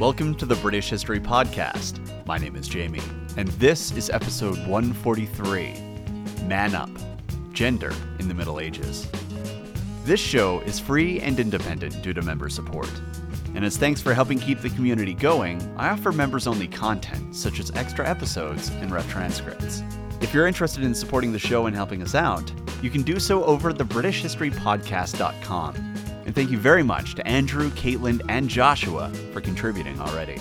Welcome to the British History Podcast. My name is Jamie, and this is episode 143 Man Up Gender in the Middle Ages. This show is free and independent due to member support. And as thanks for helping keep the community going, I offer members only content, such as extra episodes and rough transcripts. If you're interested in supporting the show and helping us out, you can do so over at thebritishhistorypodcast.com. And thank you very much to Andrew, Caitlin, and Joshua for contributing already.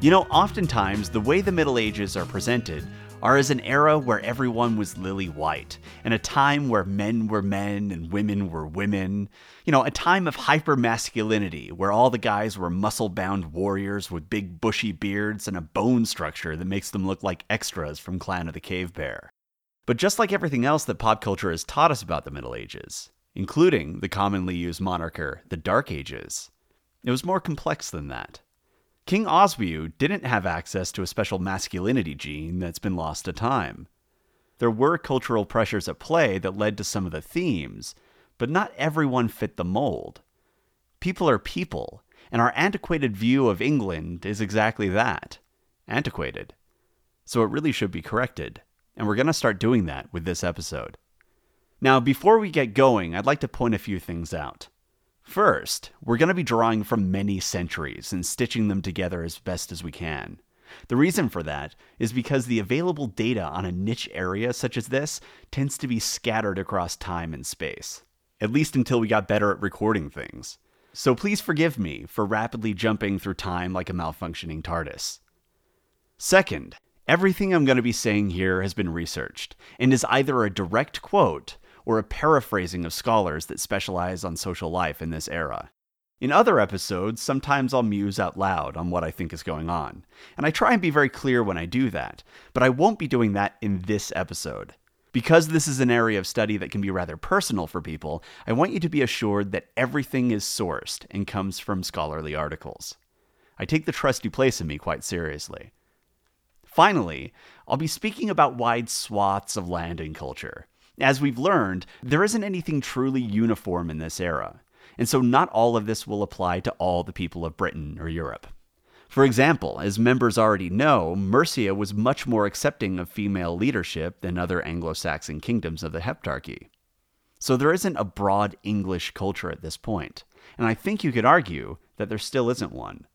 You know, oftentimes the way the Middle Ages are presented are as an era where everyone was lily white, and a time where men were men and women were women. You know, a time of hyper masculinity where all the guys were muscle bound warriors with big bushy beards and a bone structure that makes them look like extras from Clan of the Cave Bear. But just like everything else that pop culture has taught us about the Middle Ages, including the commonly used moniker, the Dark Ages, it was more complex than that. King Oswiu didn't have access to a special masculinity gene that's been lost to time. There were cultural pressures at play that led to some of the themes, but not everyone fit the mold. People are people, and our antiquated view of England is exactly that antiquated. So it really should be corrected, and we're going to start doing that with this episode. Now, before we get going, I'd like to point a few things out. First, we're going to be drawing from many centuries and stitching them together as best as we can. The reason for that is because the available data on a niche area such as this tends to be scattered across time and space, at least until we got better at recording things. So please forgive me for rapidly jumping through time like a malfunctioning TARDIS. Second, everything I'm going to be saying here has been researched and is either a direct quote or a paraphrasing of scholars that specialize on social life in this era. In other episodes, sometimes I'll muse out loud on what I think is going on, and I try and be very clear when I do that, but I won't be doing that in this episode. Because this is an area of study that can be rather personal for people, I want you to be assured that everything is sourced and comes from scholarly articles. I take the trust you place in me quite seriously. Finally, I'll be speaking about wide swaths of land and culture. As we've learned, there isn't anything truly uniform in this era, and so not all of this will apply to all the people of Britain or Europe. For example, as members already know, Mercia was much more accepting of female leadership than other Anglo Saxon kingdoms of the Heptarchy. So there isn't a broad English culture at this point, and I think you could argue that there still isn't one.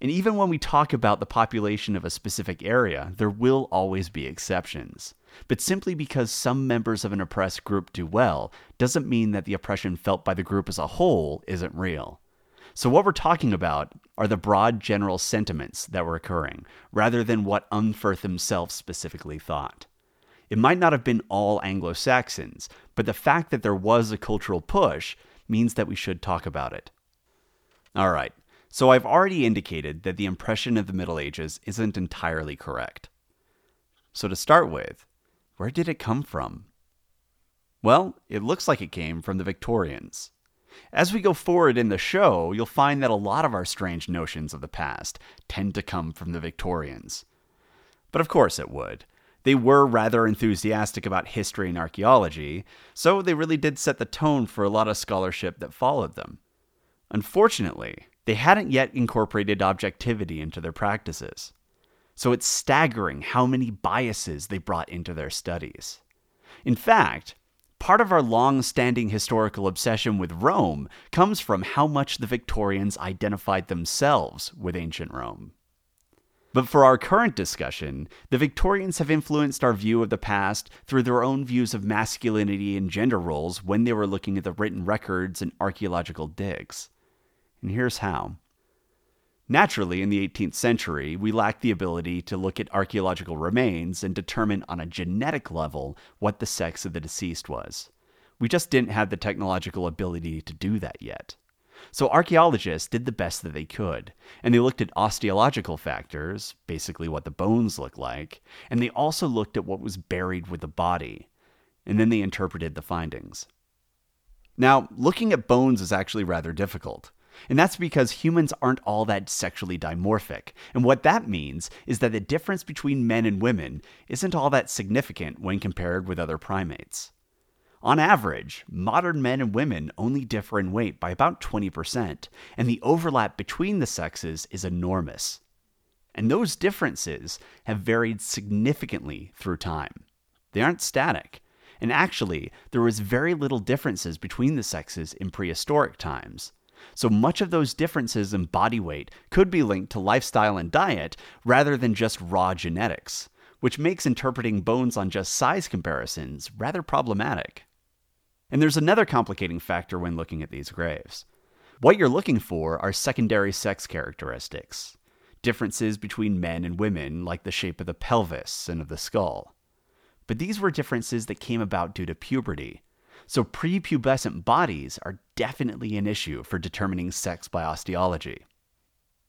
And even when we talk about the population of a specific area, there will always be exceptions. But simply because some members of an oppressed group do well doesn't mean that the oppression felt by the group as a whole isn't real. So, what we're talking about are the broad general sentiments that were occurring, rather than what Unferth himself specifically thought. It might not have been all Anglo Saxons, but the fact that there was a cultural push means that we should talk about it. All right, so I've already indicated that the impression of the Middle Ages isn't entirely correct. So, to start with, where did it come from? Well, it looks like it came from the Victorians. As we go forward in the show, you'll find that a lot of our strange notions of the past tend to come from the Victorians. But of course it would. They were rather enthusiastic about history and archaeology, so they really did set the tone for a lot of scholarship that followed them. Unfortunately, they hadn't yet incorporated objectivity into their practices. So it's staggering how many biases they brought into their studies. In fact, part of our long standing historical obsession with Rome comes from how much the Victorians identified themselves with ancient Rome. But for our current discussion, the Victorians have influenced our view of the past through their own views of masculinity and gender roles when they were looking at the written records and archaeological digs. And here's how. Naturally, in the 18th century, we lacked the ability to look at archaeological remains and determine on a genetic level what the sex of the deceased was. We just didn't have the technological ability to do that yet. So archaeologists did the best that they could, and they looked at osteological factors, basically what the bones look like, and they also looked at what was buried with the body, and then they interpreted the findings. Now, looking at bones is actually rather difficult. And that's because humans aren't all that sexually dimorphic. And what that means is that the difference between men and women isn't all that significant when compared with other primates. On average, modern men and women only differ in weight by about 20%, and the overlap between the sexes is enormous. And those differences have varied significantly through time. They aren't static. And actually, there was very little differences between the sexes in prehistoric times. So much of those differences in body weight could be linked to lifestyle and diet rather than just raw genetics, which makes interpreting bones on just size comparisons rather problematic. And there's another complicating factor when looking at these graves. What you're looking for are secondary sex characteristics, differences between men and women, like the shape of the pelvis and of the skull. But these were differences that came about due to puberty. So prepubescent bodies are definitely an issue for determining sex by osteology.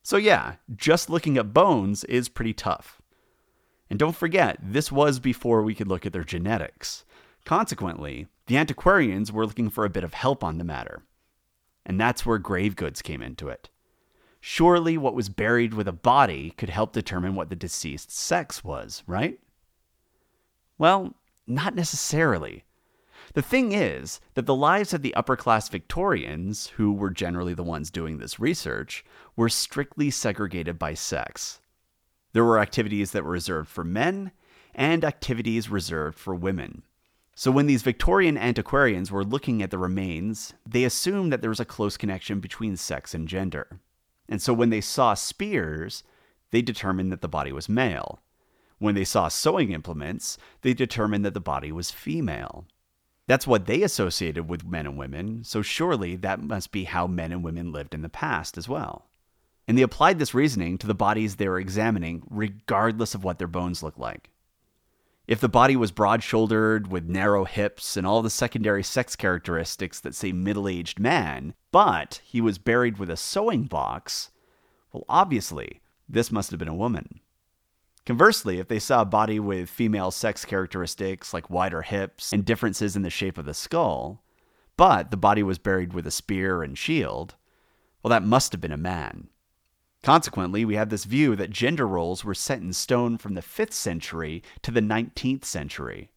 So, yeah, just looking at bones is pretty tough. And don't forget, this was before we could look at their genetics. Consequently, the antiquarians were looking for a bit of help on the matter. And that's where grave goods came into it. Surely what was buried with a body could help determine what the deceased's sex was, right? Well, not necessarily. The thing is that the lives of the upper class Victorians, who were generally the ones doing this research, were strictly segregated by sex. There were activities that were reserved for men and activities reserved for women. So when these Victorian antiquarians were looking at the remains, they assumed that there was a close connection between sex and gender. And so when they saw spears, they determined that the body was male. When they saw sewing implements, they determined that the body was female. That's what they associated with men and women, so surely that must be how men and women lived in the past as well. And they applied this reasoning to the bodies they were examining, regardless of what their bones looked like. If the body was broad shouldered with narrow hips and all the secondary sex characteristics that say middle aged man, but he was buried with a sewing box, well, obviously, this must have been a woman. Conversely, if they saw a body with female sex characteristics like wider hips and differences in the shape of the skull, but the body was buried with a spear and shield, well, that must have been a man. Consequently, we have this view that gender roles were set in stone from the 5th century to the 19th century.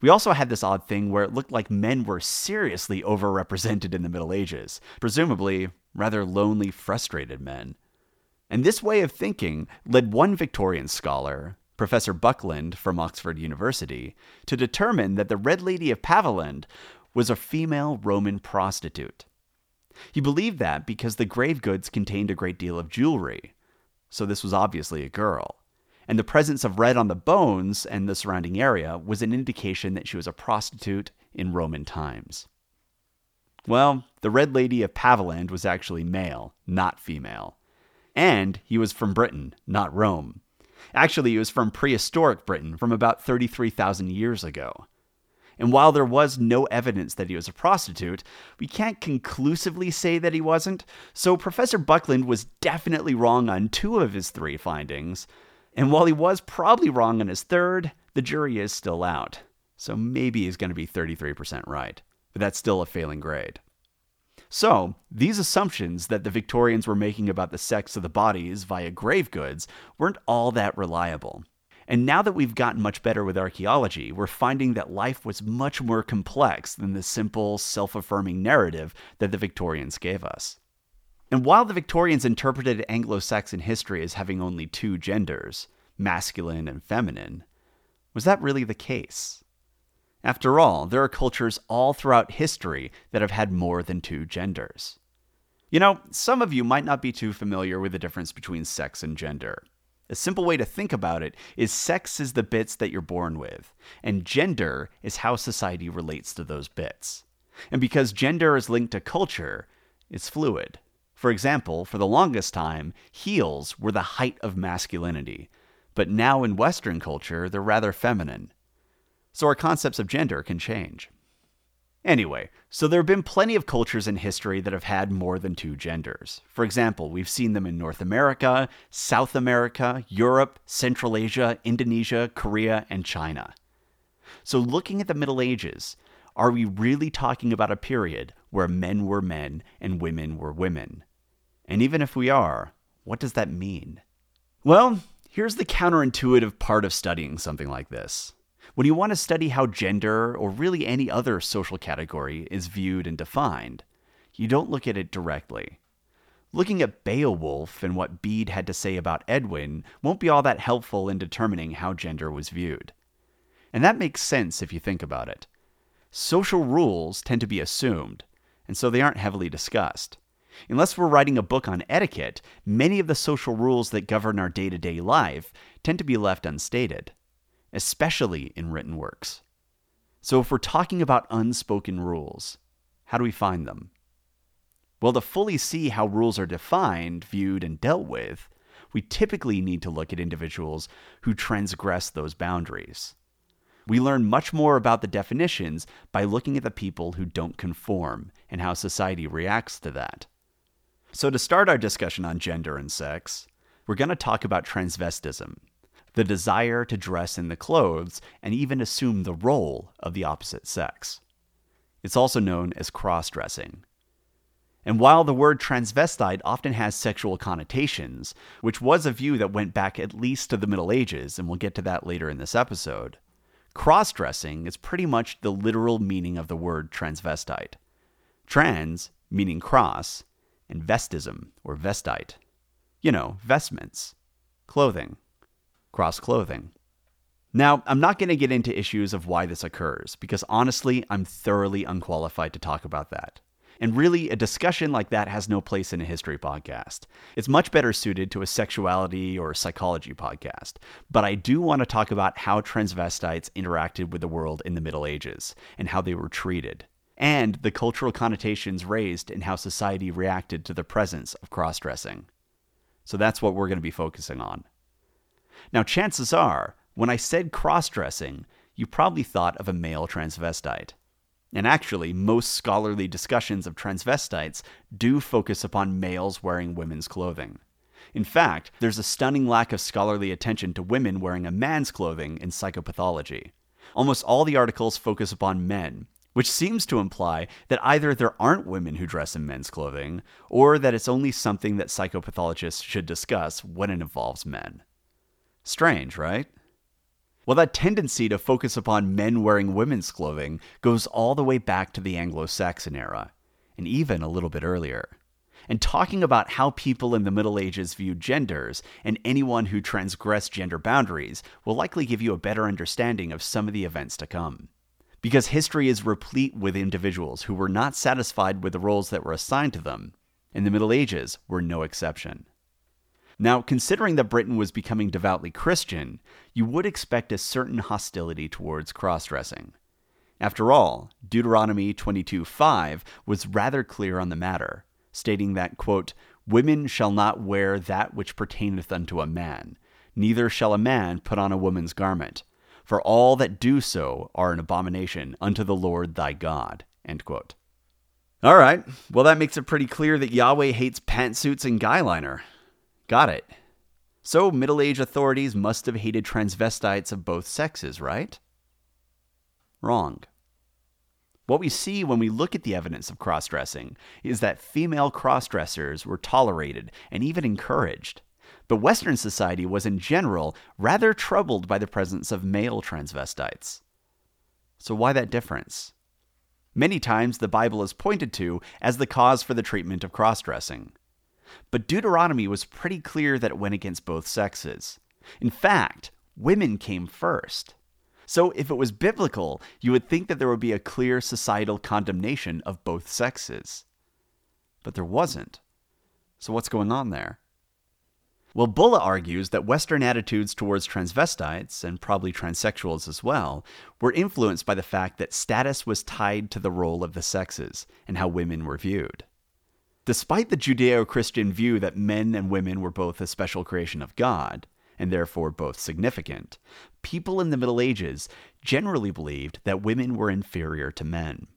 We also had this odd thing where it looked like men were seriously overrepresented in the Middle Ages, presumably rather lonely, frustrated men. And this way of thinking led one Victorian scholar, Professor Buckland from Oxford University, to determine that the Red Lady of Paviland was a female Roman prostitute. He believed that because the grave goods contained a great deal of jewelry. So this was obviously a girl. And the presence of red on the bones and the surrounding area was an indication that she was a prostitute in Roman times. Well, the Red Lady of Paviland was actually male, not female. And he was from Britain, not Rome. Actually, he was from prehistoric Britain, from about 33,000 years ago. And while there was no evidence that he was a prostitute, we can't conclusively say that he wasn't, so Professor Buckland was definitely wrong on two of his three findings. And while he was probably wrong on his third, the jury is still out. So maybe he's going to be 33% right, but that's still a failing grade. So, these assumptions that the Victorians were making about the sex of the bodies via grave goods weren't all that reliable. And now that we've gotten much better with archaeology, we're finding that life was much more complex than the simple, self affirming narrative that the Victorians gave us. And while the Victorians interpreted Anglo Saxon history as having only two genders, masculine and feminine, was that really the case? After all, there are cultures all throughout history that have had more than two genders. You know, some of you might not be too familiar with the difference between sex and gender. A simple way to think about it is sex is the bits that you're born with, and gender is how society relates to those bits. And because gender is linked to culture, it's fluid. For example, for the longest time, heels were the height of masculinity, but now in Western culture, they're rather feminine. So our concepts of gender can change. Anyway, so there have been plenty of cultures in history that have had more than two genders. For example, we've seen them in North America, South America, Europe, Central Asia, Indonesia, Korea, and China. So, looking at the Middle Ages, are we really talking about a period where men were men and women were women? And even if we are, what does that mean? Well, here's the counterintuitive part of studying something like this When you want to study how gender, or really any other social category, is viewed and defined, you don't look at it directly. Looking at Beowulf and what Bede had to say about Edwin won't be all that helpful in determining how gender was viewed. And that makes sense if you think about it. Social rules tend to be assumed, and so they aren't heavily discussed. Unless we're writing a book on etiquette, many of the social rules that govern our day to day life tend to be left unstated especially in written works. So, if we're talking about unspoken rules, how do we find them? Well, to fully see how rules are defined, viewed, and dealt with, we typically need to look at individuals who transgress those boundaries. We learn much more about the definitions by looking at the people who don't conform and how society reacts to that. So, to start our discussion on gender and sex, we're going to talk about transvestism, the desire to dress in the clothes and even assume the role of the opposite sex. It's also known as cross dressing. And while the word transvestite often has sexual connotations, which was a view that went back at least to the Middle Ages, and we'll get to that later in this episode, cross dressing is pretty much the literal meaning of the word transvestite. Trans, meaning cross, and vestism, or vestite. You know, vestments, clothing cross clothing. Now, I'm not going to get into issues of why this occurs, because honestly, I'm thoroughly unqualified to talk about that. And really, a discussion like that has no place in a history podcast. It's much better suited to a sexuality or psychology podcast. But I do want to talk about how transvestites interacted with the world in the Middle Ages and how they were treated, and the cultural connotations raised in how society reacted to the presence of cross dressing. So that's what we're going to be focusing on. Now, chances are, when I said cross dressing, you probably thought of a male transvestite. And actually, most scholarly discussions of transvestites do focus upon males wearing women's clothing. In fact, there's a stunning lack of scholarly attention to women wearing a man's clothing in psychopathology. Almost all the articles focus upon men, which seems to imply that either there aren't women who dress in men's clothing, or that it's only something that psychopathologists should discuss when it involves men. Strange, right? Well, that tendency to focus upon men wearing women's clothing goes all the way back to the Anglo Saxon era, and even a little bit earlier. And talking about how people in the Middle Ages viewed genders and anyone who transgressed gender boundaries will likely give you a better understanding of some of the events to come. Because history is replete with individuals who were not satisfied with the roles that were assigned to them, and the Middle Ages were no exception. Now, considering that Britain was becoming devoutly Christian, you would expect a certain hostility towards cross dressing. After all, Deuteronomy 22:5 was rather clear on the matter, stating that, quote, Women shall not wear that which pertaineth unto a man, neither shall a man put on a woman's garment, for all that do so are an abomination unto the Lord thy God. All right, well, that makes it pretty clear that Yahweh hates pantsuits and guyliner. Got it. So, Middle Age authorities must have hated transvestites of both sexes, right? Wrong. What we see when we look at the evidence of cross dressing is that female cross dressers were tolerated and even encouraged. But Western society was in general rather troubled by the presence of male transvestites. So, why that difference? Many times the Bible is pointed to as the cause for the treatment of cross dressing. But Deuteronomy was pretty clear that it went against both sexes. In fact, women came first. So, if it was biblical, you would think that there would be a clear societal condemnation of both sexes. But there wasn't. So, what's going on there? Well, Bullough argues that Western attitudes towards transvestites, and probably transsexuals as well, were influenced by the fact that status was tied to the role of the sexes and how women were viewed. Despite the Judeo Christian view that men and women were both a special creation of God, and therefore both significant, people in the Middle Ages generally believed that women were inferior to men.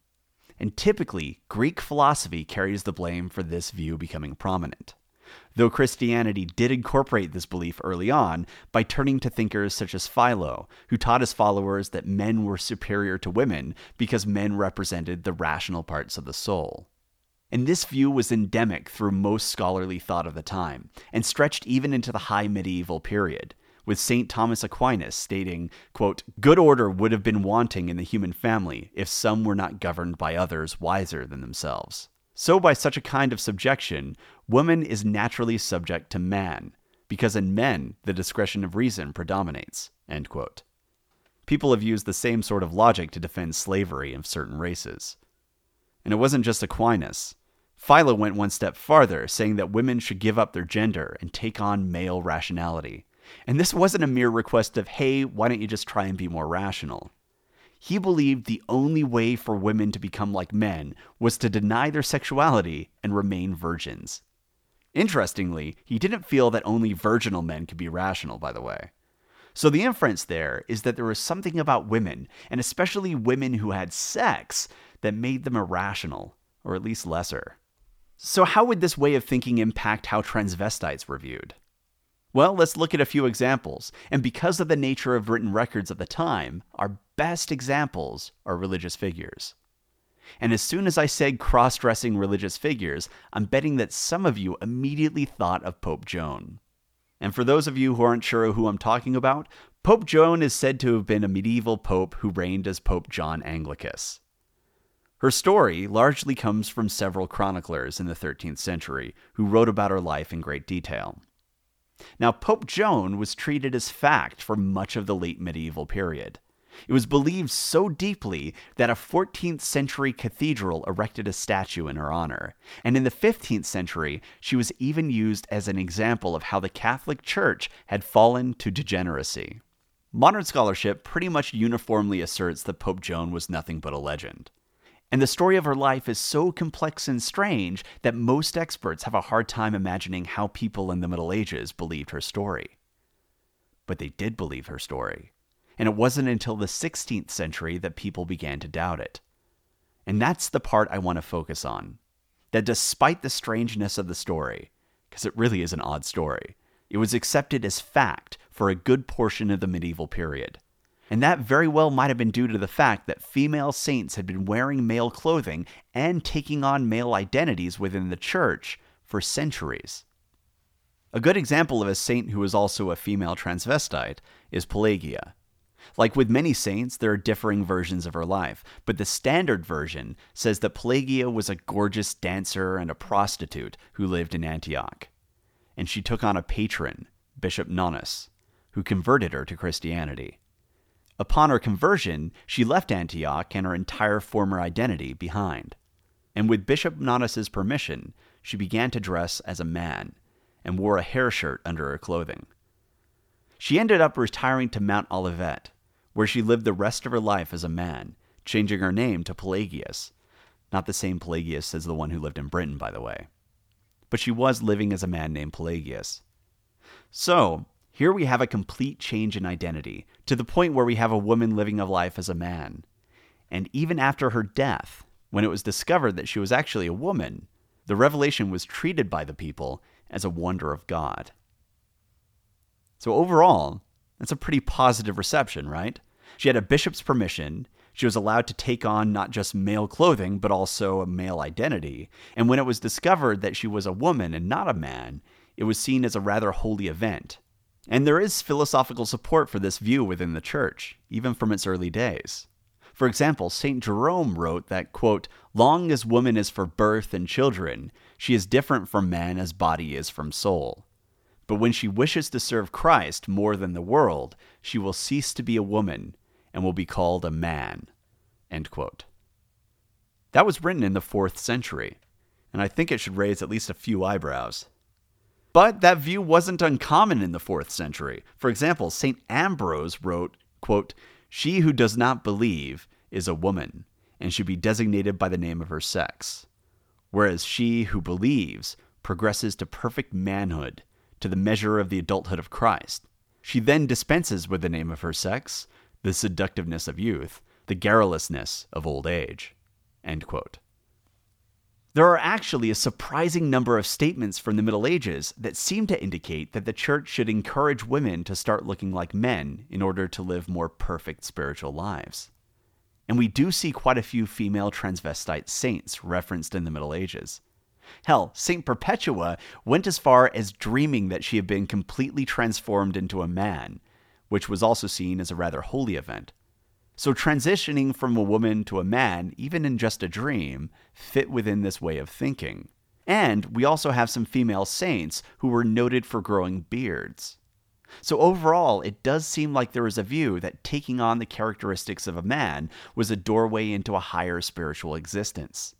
And typically, Greek philosophy carries the blame for this view becoming prominent. Though Christianity did incorporate this belief early on by turning to thinkers such as Philo, who taught his followers that men were superior to women because men represented the rational parts of the soul and this view was endemic through most scholarly thought of the time, and stretched even into the high medieval period, with St. Thomas Aquinas stating, quote, Good order would have been wanting in the human family if some were not governed by others wiser than themselves. So, by such a kind of subjection, woman is naturally subject to man, because in men the discretion of reason predominates. End quote. People have used the same sort of logic to defend slavery of certain races. And it wasn't just Aquinas. Philo went one step farther, saying that women should give up their gender and take on male rationality. And this wasn't a mere request of, hey, why don't you just try and be more rational? He believed the only way for women to become like men was to deny their sexuality and remain virgins. Interestingly, he didn't feel that only virginal men could be rational, by the way. So the inference there is that there was something about women, and especially women who had sex, that made them irrational, or at least lesser. So, how would this way of thinking impact how transvestites were viewed? Well, let's look at a few examples. And because of the nature of written records of the time, our best examples are religious figures. And as soon as I said cross dressing religious figures, I'm betting that some of you immediately thought of Pope Joan. And for those of you who aren't sure who I'm talking about, Pope Joan is said to have been a medieval pope who reigned as Pope John Anglicus. Her story largely comes from several chroniclers in the 13th century who wrote about her life in great detail. Now, Pope Joan was treated as fact for much of the late medieval period. It was believed so deeply that a 14th century cathedral erected a statue in her honor. And in the 15th century, she was even used as an example of how the Catholic Church had fallen to degeneracy. Modern scholarship pretty much uniformly asserts that Pope Joan was nothing but a legend. And the story of her life is so complex and strange that most experts have a hard time imagining how people in the Middle Ages believed her story. But they did believe her story. And it wasn't until the 16th century that people began to doubt it. And that's the part I want to focus on. That despite the strangeness of the story, because it really is an odd story, it was accepted as fact for a good portion of the medieval period and that very well might have been due to the fact that female saints had been wearing male clothing and taking on male identities within the church for centuries. A good example of a saint who was also a female transvestite is Pelagia. Like with many saints, there are differing versions of her life, but the standard version says that Pelagia was a gorgeous dancer and a prostitute who lived in Antioch. And she took on a patron, Bishop Nonnus, who converted her to Christianity. Upon her conversion, she left Antioch and her entire former identity behind. And with Bishop Nonnus's permission, she began to dress as a man and wore a hair shirt under her clothing. She ended up retiring to Mount Olivet, where she lived the rest of her life as a man, changing her name to Pelagius. Not the same Pelagius as the one who lived in Britain, by the way. But she was living as a man named Pelagius. So, here we have a complete change in identity, to the point where we have a woman living a life as a man. And even after her death, when it was discovered that she was actually a woman, the revelation was treated by the people as a wonder of God. So, overall, that's a pretty positive reception, right? She had a bishop's permission. She was allowed to take on not just male clothing, but also a male identity. And when it was discovered that she was a woman and not a man, it was seen as a rather holy event and there is philosophical support for this view within the church, even from its early days. For example, St. Jerome wrote that, quote, Long as woman is for birth and children, she is different from man as body is from soul. But when she wishes to serve Christ more than the world, she will cease to be a woman and will be called a man. That was written in the fourth century, and I think it should raise at least a few eyebrows. But that view wasn't uncommon in the 4th century. For example, St. Ambrose wrote, quote, She who does not believe is a woman, and should be designated by the name of her sex, whereas she who believes progresses to perfect manhood, to the measure of the adulthood of Christ. She then dispenses with the name of her sex, the seductiveness of youth, the garrulousness of old age. End quote. There are actually a surprising number of statements from the Middle Ages that seem to indicate that the church should encourage women to start looking like men in order to live more perfect spiritual lives. And we do see quite a few female transvestite saints referenced in the Middle Ages. Hell, St. Perpetua went as far as dreaming that she had been completely transformed into a man, which was also seen as a rather holy event. So, transitioning from a woman to a man, even in just a dream, fit within this way of thinking. And we also have some female saints who were noted for growing beards. So, overall, it does seem like there was a view that taking on the characteristics of a man was a doorway into a higher spiritual existence.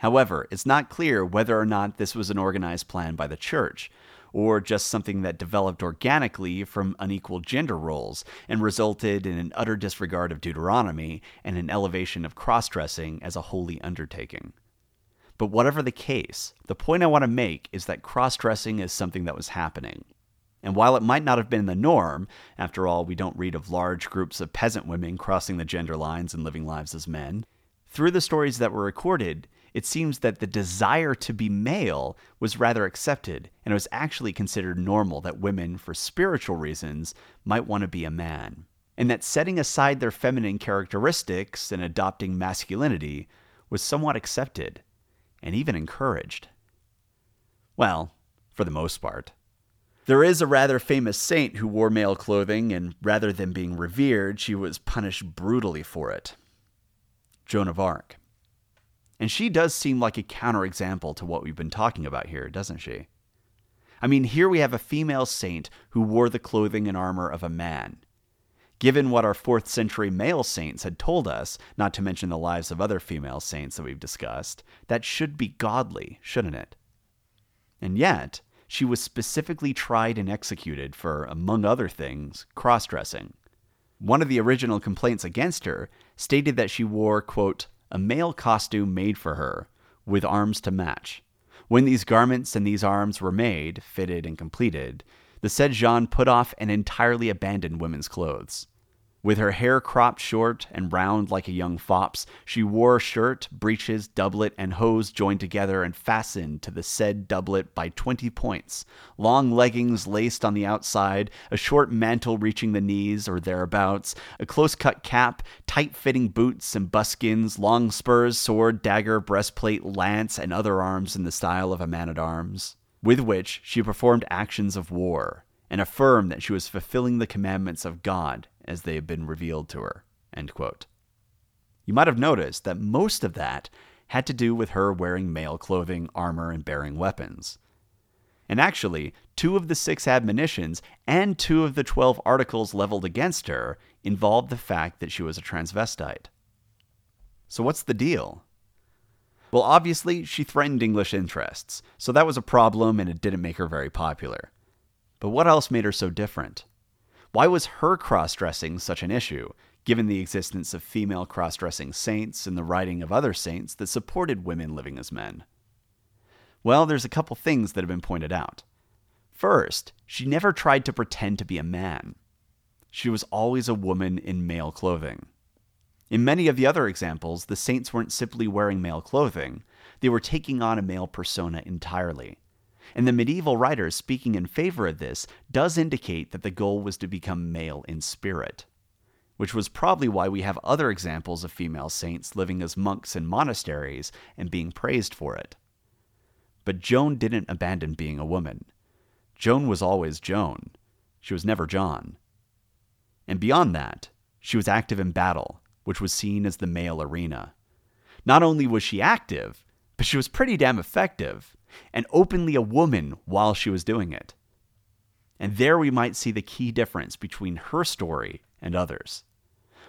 However, it's not clear whether or not this was an organized plan by the church, or just something that developed organically from unequal gender roles and resulted in an utter disregard of Deuteronomy and an elevation of cross dressing as a holy undertaking. But whatever the case, the point I want to make is that cross dressing is something that was happening. And while it might not have been the norm, after all, we don't read of large groups of peasant women crossing the gender lines and living lives as men, through the stories that were recorded, it seems that the desire to be male was rather accepted, and it was actually considered normal that women, for spiritual reasons, might want to be a man. And that setting aside their feminine characteristics and adopting masculinity was somewhat accepted and even encouraged. Well, for the most part. There is a rather famous saint who wore male clothing, and rather than being revered, she was punished brutally for it Joan of Arc. And she does seem like a counterexample to what we've been talking about here, doesn't she? I mean, here we have a female saint who wore the clothing and armor of a man. Given what our 4th century male saints had told us, not to mention the lives of other female saints that we've discussed, that should be godly, shouldn't it? And yet, she was specifically tried and executed for, among other things, cross dressing. One of the original complaints against her stated that she wore, quote, a male costume made for her, with arms to match. When these garments and these arms were made, fitted, and completed, the said Jean put off and entirely abandoned women's clothes. With her hair cropped short and round like a young fop's, she wore shirt, breeches, doublet, and hose joined together and fastened to the said doublet by twenty points, long leggings laced on the outside, a short mantle reaching the knees or thereabouts, a close cut cap, tight fitting boots and buskins, long spurs, sword, dagger, breastplate, lance, and other arms in the style of a man at arms, with which she performed actions of war, and affirmed that she was fulfilling the commandments of God as they have been revealed to her. You might have noticed that most of that had to do with her wearing male clothing, armor, and bearing weapons. And actually, two of the six admonitions and two of the twelve articles leveled against her involved the fact that she was a transvestite. So, what's the deal? Well, obviously, she threatened English interests, so that was a problem and it didn't make her very popular. But what else made her so different? Why was her cross dressing such an issue, given the existence of female cross dressing saints and the writing of other saints that supported women living as men? Well, there's a couple things that have been pointed out. First, she never tried to pretend to be a man. She was always a woman in male clothing. In many of the other examples, the saints weren't simply wearing male clothing, they were taking on a male persona entirely. And the medieval writers speaking in favor of this does indicate that the goal was to become male in spirit, which was probably why we have other examples of female saints living as monks in monasteries and being praised for it. But Joan didn't abandon being a woman. Joan was always Joan. She was never John. And beyond that, she was active in battle, which was seen as the male arena. Not only was she active, but she was pretty damn effective and openly a woman while she was doing it. And there we might see the key difference between her story and others.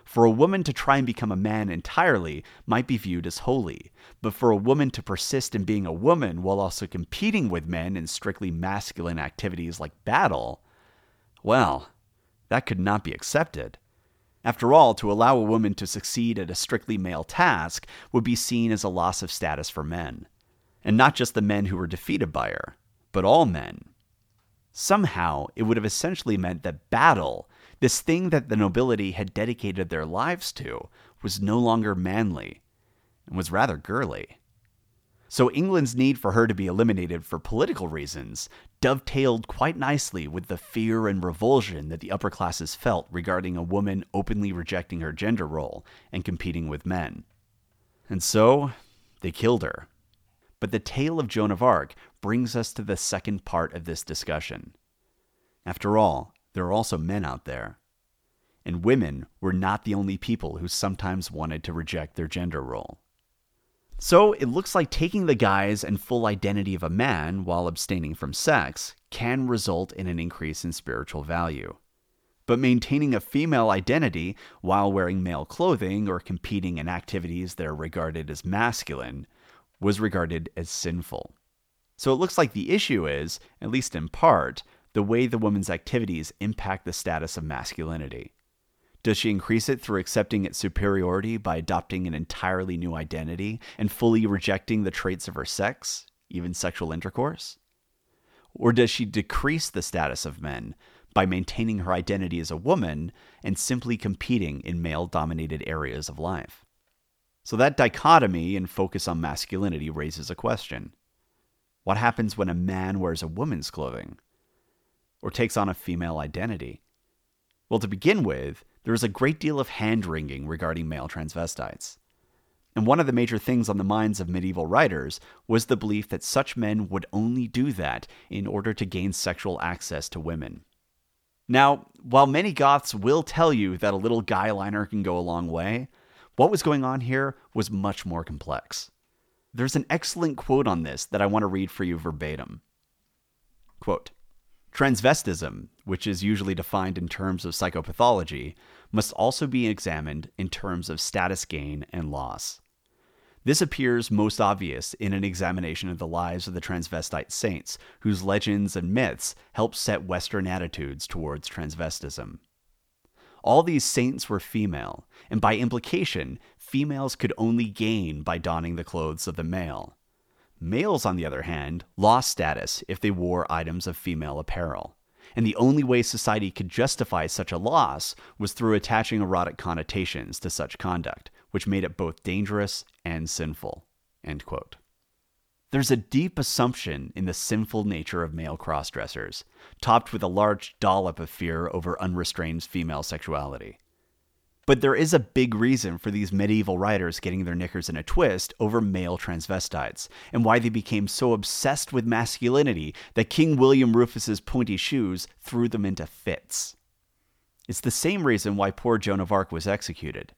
For a woman to try and become a man entirely might be viewed as holy, but for a woman to persist in being a woman while also competing with men in strictly masculine activities like battle, well, that could not be accepted. After all, to allow a woman to succeed at a strictly male task would be seen as a loss of status for men and not just the men who were defeated by her, but all men. Somehow, it would have essentially meant that battle, this thing that the nobility had dedicated their lives to, was no longer manly and was rather girly. So England's need for her to be eliminated for political reasons dovetailed quite nicely with the fear and revulsion that the upper classes felt regarding a woman openly rejecting her gender role and competing with men. And so they killed her but the tale of Joan of Arc brings us to the second part of this discussion. After all, there are also men out there. And women were not the only people who sometimes wanted to reject their gender role. So it looks like taking the guise and full identity of a man while abstaining from sex can result in an increase in spiritual value. But maintaining a female identity while wearing male clothing or competing in activities that are regarded as masculine was regarded as sinful. So it looks like the issue is, at least in part, the way the woman's activities impact the status of masculinity. Does she increase it through accepting its superiority by adopting an entirely new identity and fully rejecting the traits of her sex, even sexual intercourse? Or does she decrease the status of men by maintaining her identity as a woman and simply competing in male dominated areas of life? So that dichotomy and focus on masculinity raises a question. What happens when a man wears a woman's clothing? Or takes on a female identity? Well, to begin with, there is a great deal of hand wringing regarding male transvestites. And one of the major things on the minds of medieval writers was the belief that such men would only do that in order to gain sexual access to women. Now, while many Goths will tell you that a little guy liner can go a long way, what was going on here was much more complex. There's an excellent quote on this that I want to read for you verbatim. Quote Transvestism, which is usually defined in terms of psychopathology, must also be examined in terms of status gain and loss. This appears most obvious in an examination of the lives of the transvestite saints, whose legends and myths help set Western attitudes towards transvestism. All these saints were female, and by implication, females could only gain by donning the clothes of the male. Males, on the other hand, lost status if they wore items of female apparel. And the only way society could justify such a loss was through attaching erotic connotations to such conduct, which made it both dangerous and sinful. There's a deep assumption in the sinful nature of male crossdressers, topped with a large dollop of fear over unrestrained female sexuality. But there is a big reason for these medieval writers getting their knickers in a twist over male transvestites, and why they became so obsessed with masculinity that King William Rufus's pointy shoes threw them into fits. It's the same reason why poor Joan of Arc was executed.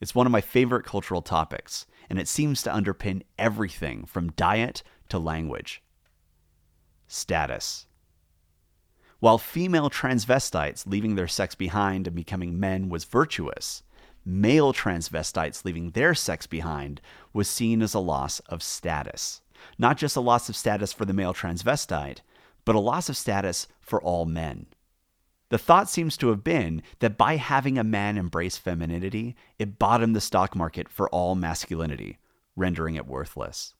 It's one of my favorite cultural topics, and it seems to underpin everything from diet to language. Status. While female transvestites leaving their sex behind and becoming men was virtuous, male transvestites leaving their sex behind was seen as a loss of status. Not just a loss of status for the male transvestite, but a loss of status for all men. The thought seems to have been that by having a man embrace femininity, it bottomed the stock market for all masculinity, rendering it worthless.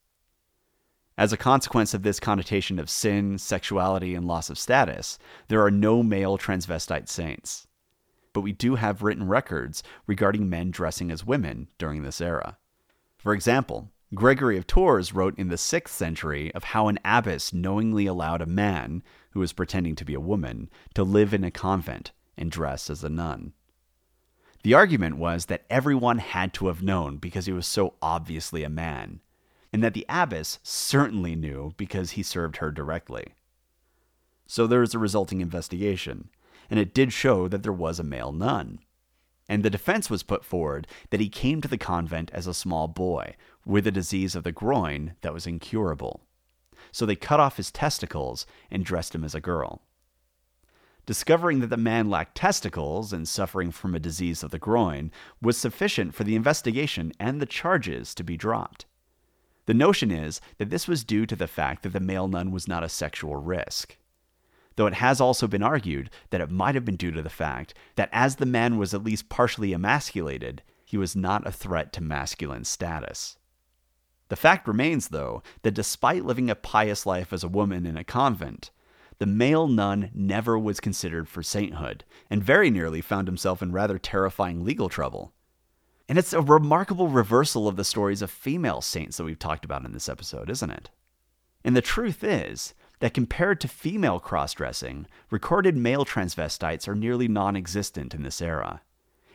As a consequence of this connotation of sin, sexuality, and loss of status, there are no male transvestite saints. But we do have written records regarding men dressing as women during this era. For example, Gregory of Tours wrote in the 6th century of how an abbess knowingly allowed a man, who was pretending to be a woman, to live in a convent and dress as a nun. The argument was that everyone had to have known because he was so obviously a man, and that the abbess certainly knew because he served her directly. So there was a resulting investigation, and it did show that there was a male nun. And the defense was put forward that he came to the convent as a small boy with a disease of the groin that was incurable. So they cut off his testicles and dressed him as a girl. Discovering that the man lacked testicles and suffering from a disease of the groin was sufficient for the investigation and the charges to be dropped. The notion is that this was due to the fact that the male nun was not a sexual risk though it has also been argued that it might have been due to the fact that as the man was at least partially emasculated, he was not a threat to masculine status. The fact remains, though, that despite living a pious life as a woman in a convent, the male nun never was considered for sainthood, and very nearly found himself in rather terrifying legal trouble. And it's a remarkable reversal of the stories of female saints that we've talked about in this episode, isn't it? And the truth is that compared to female cross dressing, recorded male transvestites are nearly non existent in this era.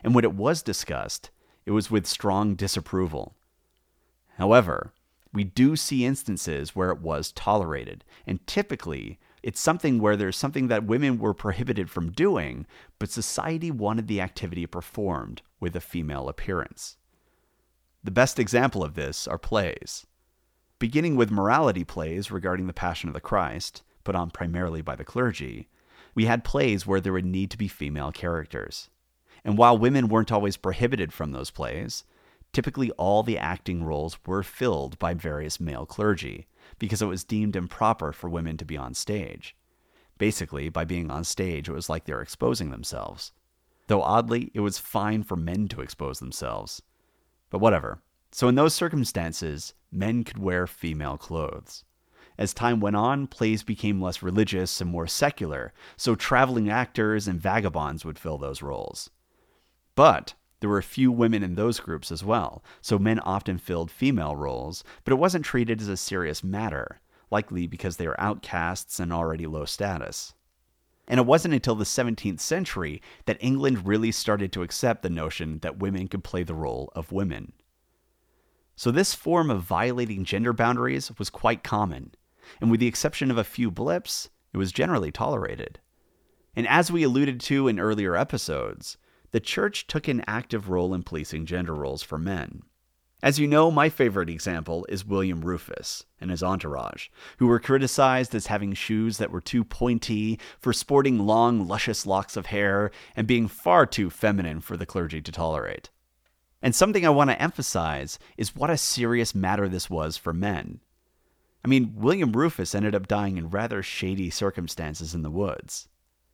And when it was discussed, it was with strong disapproval. However, we do see instances where it was tolerated. And typically, it's something where there's something that women were prohibited from doing, but society wanted the activity performed with a female appearance. The best example of this are plays. Beginning with morality plays regarding the Passion of the Christ, put on primarily by the clergy, we had plays where there would need to be female characters. And while women weren't always prohibited from those plays, typically all the acting roles were filled by various male clergy because it was deemed improper for women to be on stage. Basically, by being on stage, it was like they were exposing themselves. Though oddly, it was fine for men to expose themselves. But whatever. So, in those circumstances, men could wear female clothes. As time went on, plays became less religious and more secular, so traveling actors and vagabonds would fill those roles. But there were a few women in those groups as well, so men often filled female roles, but it wasn't treated as a serious matter, likely because they were outcasts and already low status. And it wasn't until the 17th century that England really started to accept the notion that women could play the role of women. So, this form of violating gender boundaries was quite common, and with the exception of a few blips, it was generally tolerated. And as we alluded to in earlier episodes, the church took an active role in policing gender roles for men. As you know, my favorite example is William Rufus and his entourage, who were criticized as having shoes that were too pointy, for sporting long, luscious locks of hair, and being far too feminine for the clergy to tolerate. And something I want to emphasize is what a serious matter this was for men. I mean, William Rufus ended up dying in rather shady circumstances in the woods.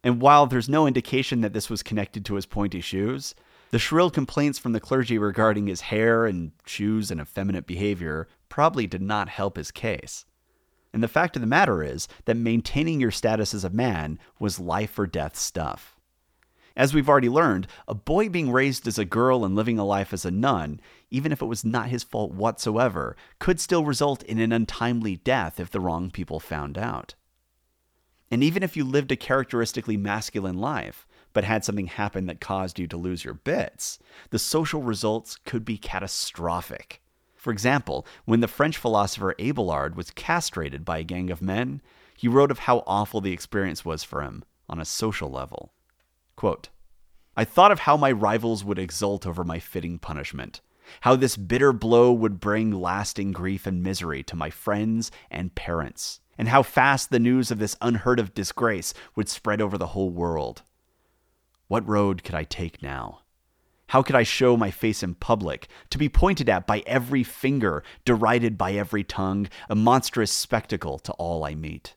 And while there's no indication that this was connected to his pointy shoes, the shrill complaints from the clergy regarding his hair and shoes and effeminate behavior probably did not help his case. And the fact of the matter is that maintaining your status as a man was life or death stuff. As we've already learned, a boy being raised as a girl and living a life as a nun, even if it was not his fault whatsoever, could still result in an untimely death if the wrong people found out. And even if you lived a characteristically masculine life, but had something happen that caused you to lose your bits, the social results could be catastrophic. For example, when the French philosopher Abelard was castrated by a gang of men, he wrote of how awful the experience was for him on a social level. Quote, I thought of how my rivals would exult over my fitting punishment, how this bitter blow would bring lasting grief and misery to my friends and parents, and how fast the news of this unheard of disgrace would spread over the whole world. What road could I take now? How could I show my face in public, to be pointed at by every finger, derided by every tongue, a monstrous spectacle to all I meet?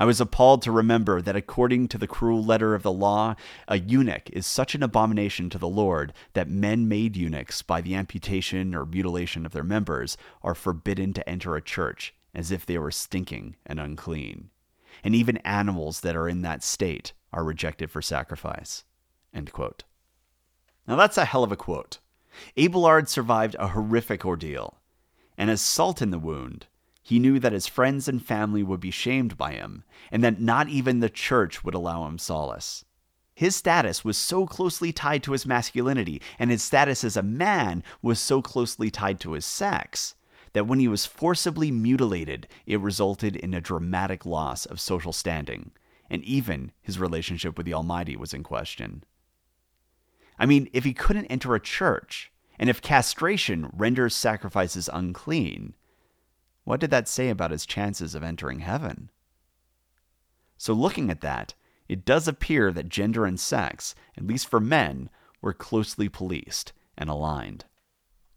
I was appalled to remember that according to the cruel letter of the law, a eunuch is such an abomination to the Lord that men made eunuchs by the amputation or mutilation of their members are forbidden to enter a church as if they were stinking and unclean. And even animals that are in that state are rejected for sacrifice. Now that's a hell of a quote. Abelard survived a horrific ordeal, and as salt in the wound, he knew that his friends and family would be shamed by him, and that not even the church would allow him solace. His status was so closely tied to his masculinity, and his status as a man was so closely tied to his sex, that when he was forcibly mutilated, it resulted in a dramatic loss of social standing, and even his relationship with the Almighty was in question. I mean, if he couldn't enter a church, and if castration renders sacrifices unclean, what did that say about his chances of entering heaven? So, looking at that, it does appear that gender and sex, at least for men, were closely policed and aligned.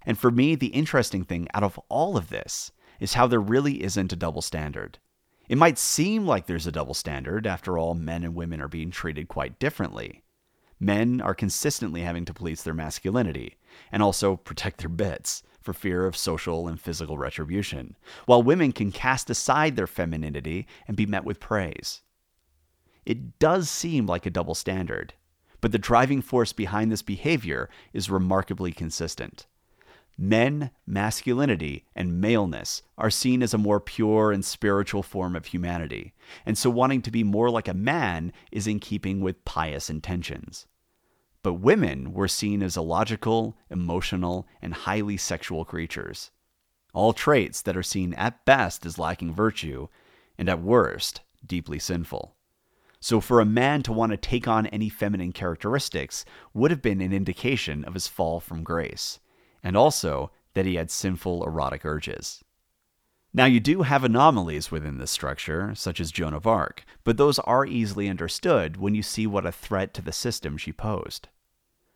And for me, the interesting thing out of all of this is how there really isn't a double standard. It might seem like there's a double standard, after all, men and women are being treated quite differently. Men are consistently having to police their masculinity and also protect their bits for fear of social and physical retribution, while women can cast aside their femininity and be met with praise. It does seem like a double standard, but the driving force behind this behavior is remarkably consistent. Men, masculinity, and maleness are seen as a more pure and spiritual form of humanity, and so wanting to be more like a man is in keeping with pious intentions but women were seen as illogical, emotional, and highly sexual creatures. all traits that are seen at best as lacking virtue, and at worst, deeply sinful. So, for a man to want to take on any feminine characteristics would have been an indication of his fall from grace, and also that he had sinful erotic urges. Now, you do have anomalies within this structure, such as Joan of Arc, but those are easily understood when you see what a threat to the system she posed.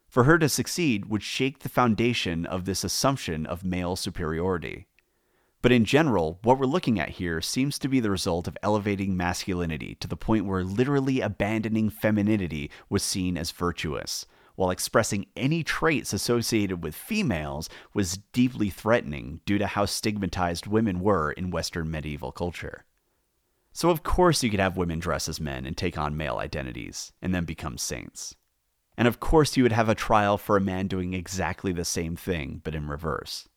For her to succeed would shake the foundation of this assumption of male superiority. But in general, what we're looking at here seems to be the result of elevating masculinity to the point where literally abandoning femininity was seen as virtuous, while expressing any traits associated with females was deeply threatening due to how stigmatized women were in Western medieval culture. So, of course, you could have women dress as men and take on male identities, and then become saints. And of course, you would have a trial for a man doing exactly the same thing, but in reverse.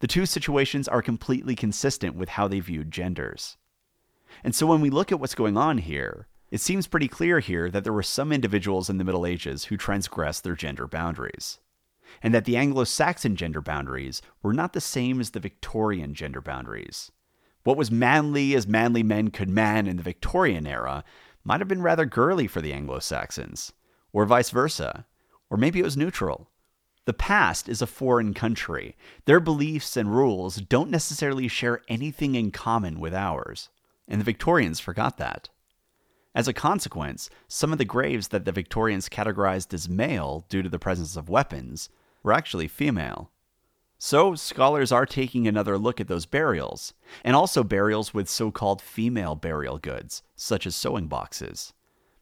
The two situations are completely consistent with how they viewed genders. And so when we look at what's going on here, it seems pretty clear here that there were some individuals in the Middle Ages who transgressed their gender boundaries, and that the Anglo Saxon gender boundaries were not the same as the Victorian gender boundaries. What was manly as manly men could man in the Victorian era might have been rather girly for the Anglo Saxons, or vice versa, or maybe it was neutral. The past is a foreign country. Their beliefs and rules don't necessarily share anything in common with ours. And the Victorians forgot that. As a consequence, some of the graves that the Victorians categorized as male due to the presence of weapons were actually female. So, scholars are taking another look at those burials, and also burials with so called female burial goods, such as sewing boxes,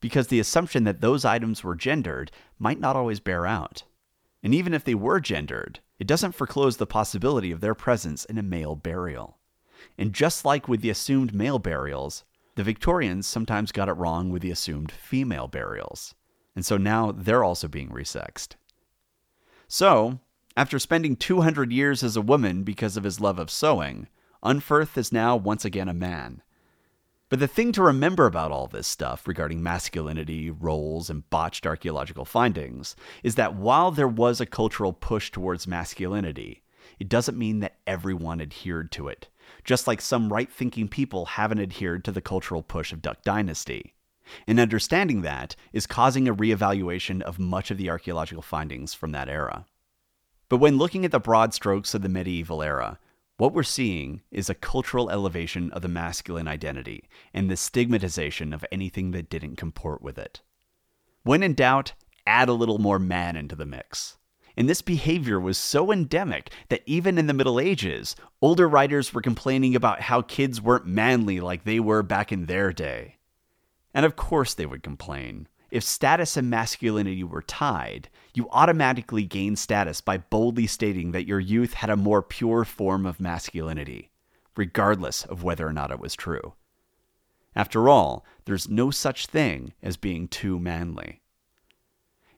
because the assumption that those items were gendered might not always bear out. And even if they were gendered, it doesn't foreclose the possibility of their presence in a male burial. And just like with the assumed male burials, the Victorians sometimes got it wrong with the assumed female burials. And so now they're also being resexed. So, after spending 200 years as a woman because of his love of sewing, Unferth is now once again a man. But the thing to remember about all this stuff regarding masculinity, roles, and botched archaeological findings is that while there was a cultural push towards masculinity, it doesn't mean that everyone adhered to it, just like some right thinking people haven't adhered to the cultural push of Duck Dynasty. And understanding that is causing a reevaluation of much of the archaeological findings from that era. But when looking at the broad strokes of the medieval era, what we're seeing is a cultural elevation of the masculine identity and the stigmatization of anything that didn't comport with it. When in doubt, add a little more man into the mix. And this behavior was so endemic that even in the Middle Ages, older writers were complaining about how kids weren't manly like they were back in their day. And of course they would complain. If status and masculinity were tied, you automatically gain status by boldly stating that your youth had a more pure form of masculinity, regardless of whether or not it was true. After all, there's no such thing as being too manly.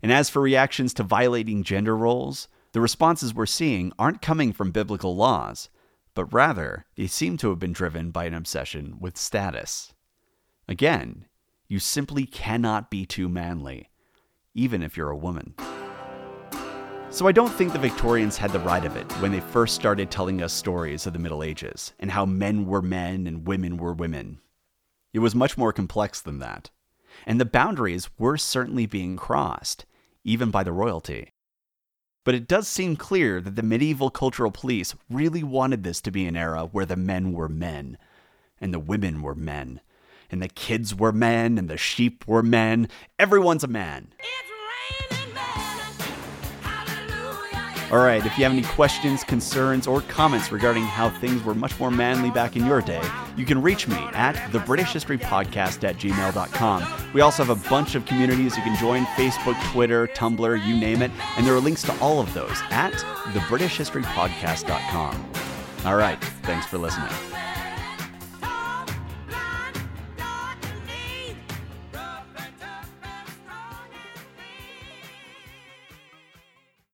And as for reactions to violating gender roles, the responses we're seeing aren't coming from biblical laws, but rather they seem to have been driven by an obsession with status. Again, you simply cannot be too manly, even if you're a woman. So I don't think the Victorians had the right of it when they first started telling us stories of the Middle Ages and how men were men and women were women. It was much more complex than that. And the boundaries were certainly being crossed, even by the royalty. But it does seem clear that the medieval cultural police really wanted this to be an era where the men were men and the women were men and the kids were men, and the sheep were men. Everyone's a man. All right, if you have any questions, concerns, or comments regarding how things were much more manly back in your day, you can reach me at the British History Podcast at gmail.com. We also have a bunch of communities you can join Facebook, Twitter, Tumblr, you name it, and there are links to all of those at thebritishhistorypodcast.com. All right, thanks for listening.